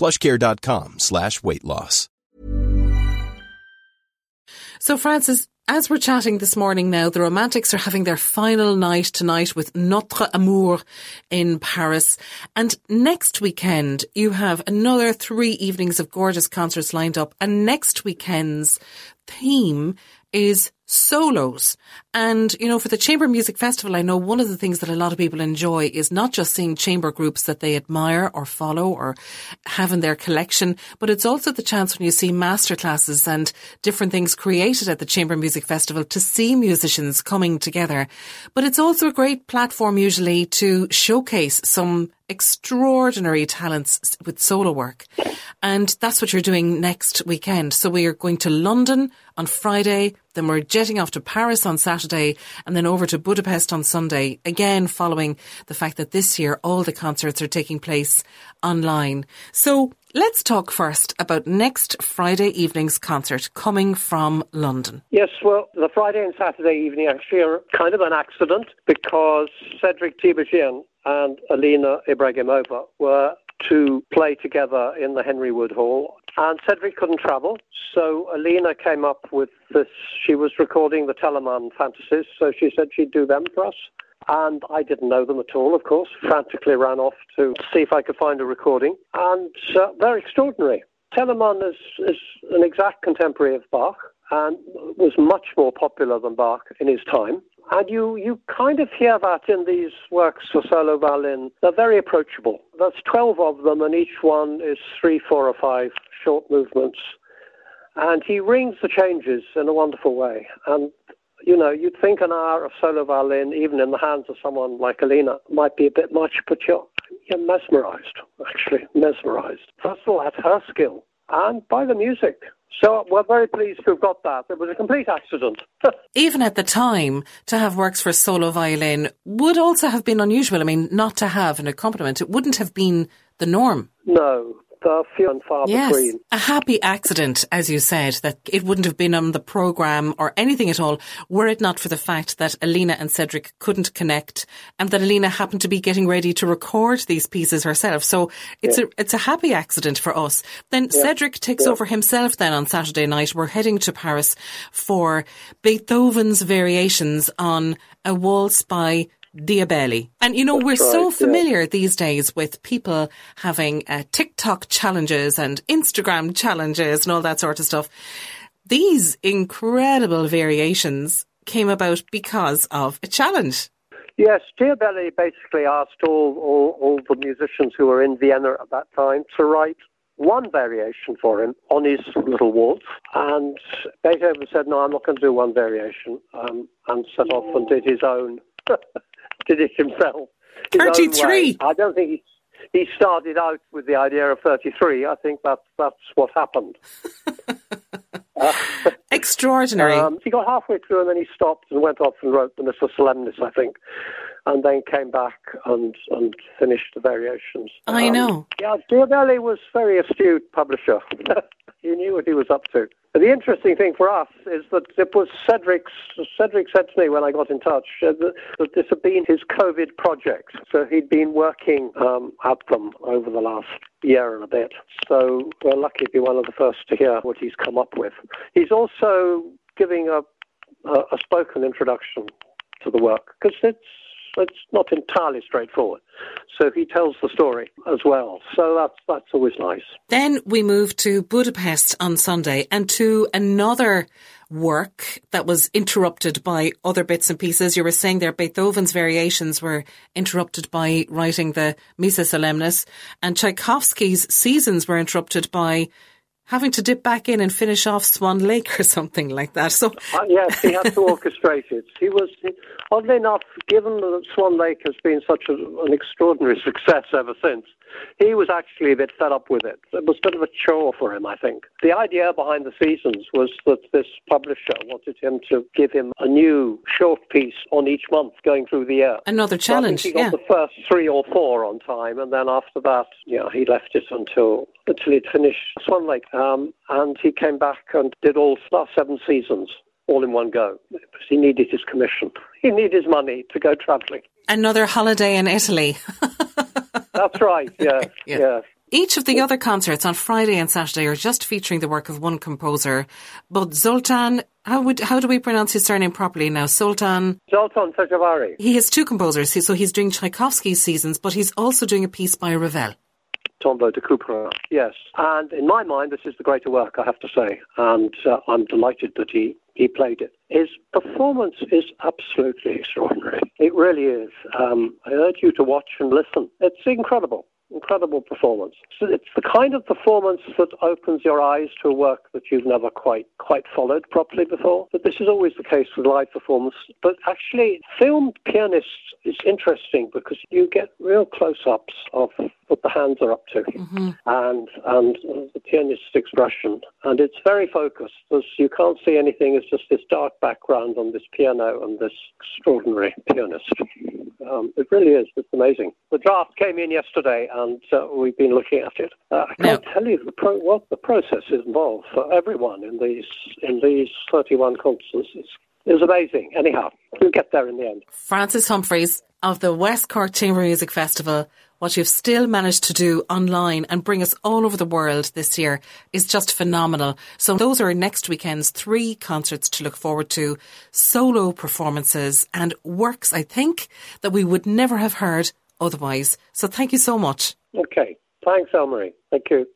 plushcare.com slash weight loss. So, Francis, as we're chatting this morning now, the Romantics are having their final night tonight with Notre Amour in Paris. And next weekend, you have another three evenings of gorgeous concerts lined up. And next weekend's theme is solos. And, you know, for the Chamber Music Festival, I know one of the things that a lot of people enjoy is not just seeing chamber groups that they admire or follow or have in their collection, but it's also the chance when you see masterclasses and different things created at the Chamber Music Festival to see musicians coming together. But it's also a great platform usually to showcase some extraordinary talents with solo work. And that's what you're doing next weekend. So we are going to London on Friday, then we're jetting off to Paris on Saturday and then over to Budapest on Sunday, again following the fact that this year all the concerts are taking place online. So let's talk first about next Friday evening's concert coming from London. Yes, well, the Friday and Saturday evening actually are kind of an accident because Cedric Tiberghien and Alina Ibragimova were to play together in the Henry Wood Hall. And Cedric couldn't travel, so Alina came up with this. She was recording the Telemann fantasies, so she said she'd do them for us. And I didn't know them at all, of course. Frantically ran off to see if I could find a recording. And uh, they're extraordinary. Telemann is, is an exact contemporary of Bach and was much more popular than Bach in his time. And you, you kind of hear that in these works for solo violin. They're very approachable. There's 12 of them, and each one is three, four, or five short movements. And he rings the changes in a wonderful way. And, you know, you'd think an hour of solo violin, even in the hands of someone like Alina, might be a bit much, but you're, you're mesmerized, actually, mesmerized. First of all, at her skill, and by the music. So we're very pleased to have got that. It was a complete accident. Even at the time, to have works for solo violin would also have been unusual. I mean, not to have an accompaniment, it wouldn't have been the norm. No, few and far yes, between. A happy accident, as you said, that it wouldn't have been on the programme or anything at all were it not for the fact that Alina and Cedric couldn't connect and that Alina happened to be getting ready to record these pieces herself. So it's yeah. a it's a happy accident for us. Then yeah. Cedric takes yeah. over himself then on Saturday night. We're heading to Paris for Beethoven's variations on a waltz by Diabelli. And you know, That's we're right, so familiar yeah. these days with people having uh, TikTok challenges and Instagram challenges and all that sort of stuff. These incredible variations came about because of a challenge. Yes, Diabelli basically asked all, all, all the musicians who were in Vienna at that time to write one variation for him on his little waltz. And Beethoven said, No, I'm not going to do one variation, um, and set off and did his own did it himself. 33. I don't think he, he started out with the idea of 33. I think that's, that's what happened. uh, Extraordinary. Um, he got halfway through and then he stopped and went off and wrote the Missa Solemnis, I think, and then came back and, and finished the variations. I um, know. Yeah, Diabelli was very astute publisher. he knew what he was up to. The interesting thing for us is that it was Cedric's. Cedric said to me when I got in touch uh, that, that, this had been his COVID project. So he'd been working um, at them over the last year and a bit. So we're lucky to be one of the first to hear what he's come up with. He's also giving a, a, a spoken introduction to the work because it's it's not entirely straightforward. So he tells the story as well. So that's that's always nice. Then we move to Budapest on Sunday and to another work that was interrupted by other bits and pieces. You were saying there Beethoven's variations were interrupted by writing the Missa Solemnis, and Tchaikovsky's seasons were interrupted by having to dip back in and finish off Swan Lake or something like that. So uh, yes, he had to orchestrate it. He was, oddly enough, given that Swan Lake has been such a, an extraordinary success ever since, he was actually a bit fed up with it. It was a bit of a chore for him, I think. The idea behind the seasons was that this publisher wanted him to give him a new short piece on each month going through the year. Another challenge. So he got yeah. the first three or four on time, and then after that, yeah, he left it until until he'd finished Swan Lake. Um, and he came back and did all last seven seasons all in one go because he needed his commission. He needed his money to go travelling. Another holiday in Italy. That's right. Yeah, yeah. yeah. Each of the other concerts on Friday and Saturday are just featuring the work of one composer. But Zoltan, how would how do we pronounce his surname properly now? Zoltan. Zoltan Fejervari. He has two composers, so he's doing Tchaikovsky's seasons, but he's also doing a piece by Ravel. Tombeau de Couperin, yes. And in my mind, this is the greater work, I have to say. And uh, I'm delighted that he, he played it. His performance is absolutely extraordinary. It really is. Um, I urge you to watch and listen. It's incredible incredible performance. So it's the kind of performance that opens your eyes to a work that you've never quite quite followed properly before. But this is always the case with live performance. But actually, filmed pianists is interesting because you get real close-ups of what the hands are up to mm-hmm. and and the pianist's expression. And it's very focused. You can't see anything. It's just this dark background on this piano and this extraordinary pianist. Um, it really is. It's amazing. The draft came in yesterday, and uh, we've been looking at it. Uh, I can't tell you the pro- what the process is involved for everyone in these in these 31 concerts. It's, it's amazing. Anyhow, we'll get there in the end. Francis Humphrys of the West Cork Chamber Music Festival what you've still managed to do online and bring us all over the world this year is just phenomenal. So those are next weekend's three concerts to look forward to, solo performances and works, I think, that we would never have heard otherwise. So thank you so much. Okay. Thanks, Elmarie. Thank you.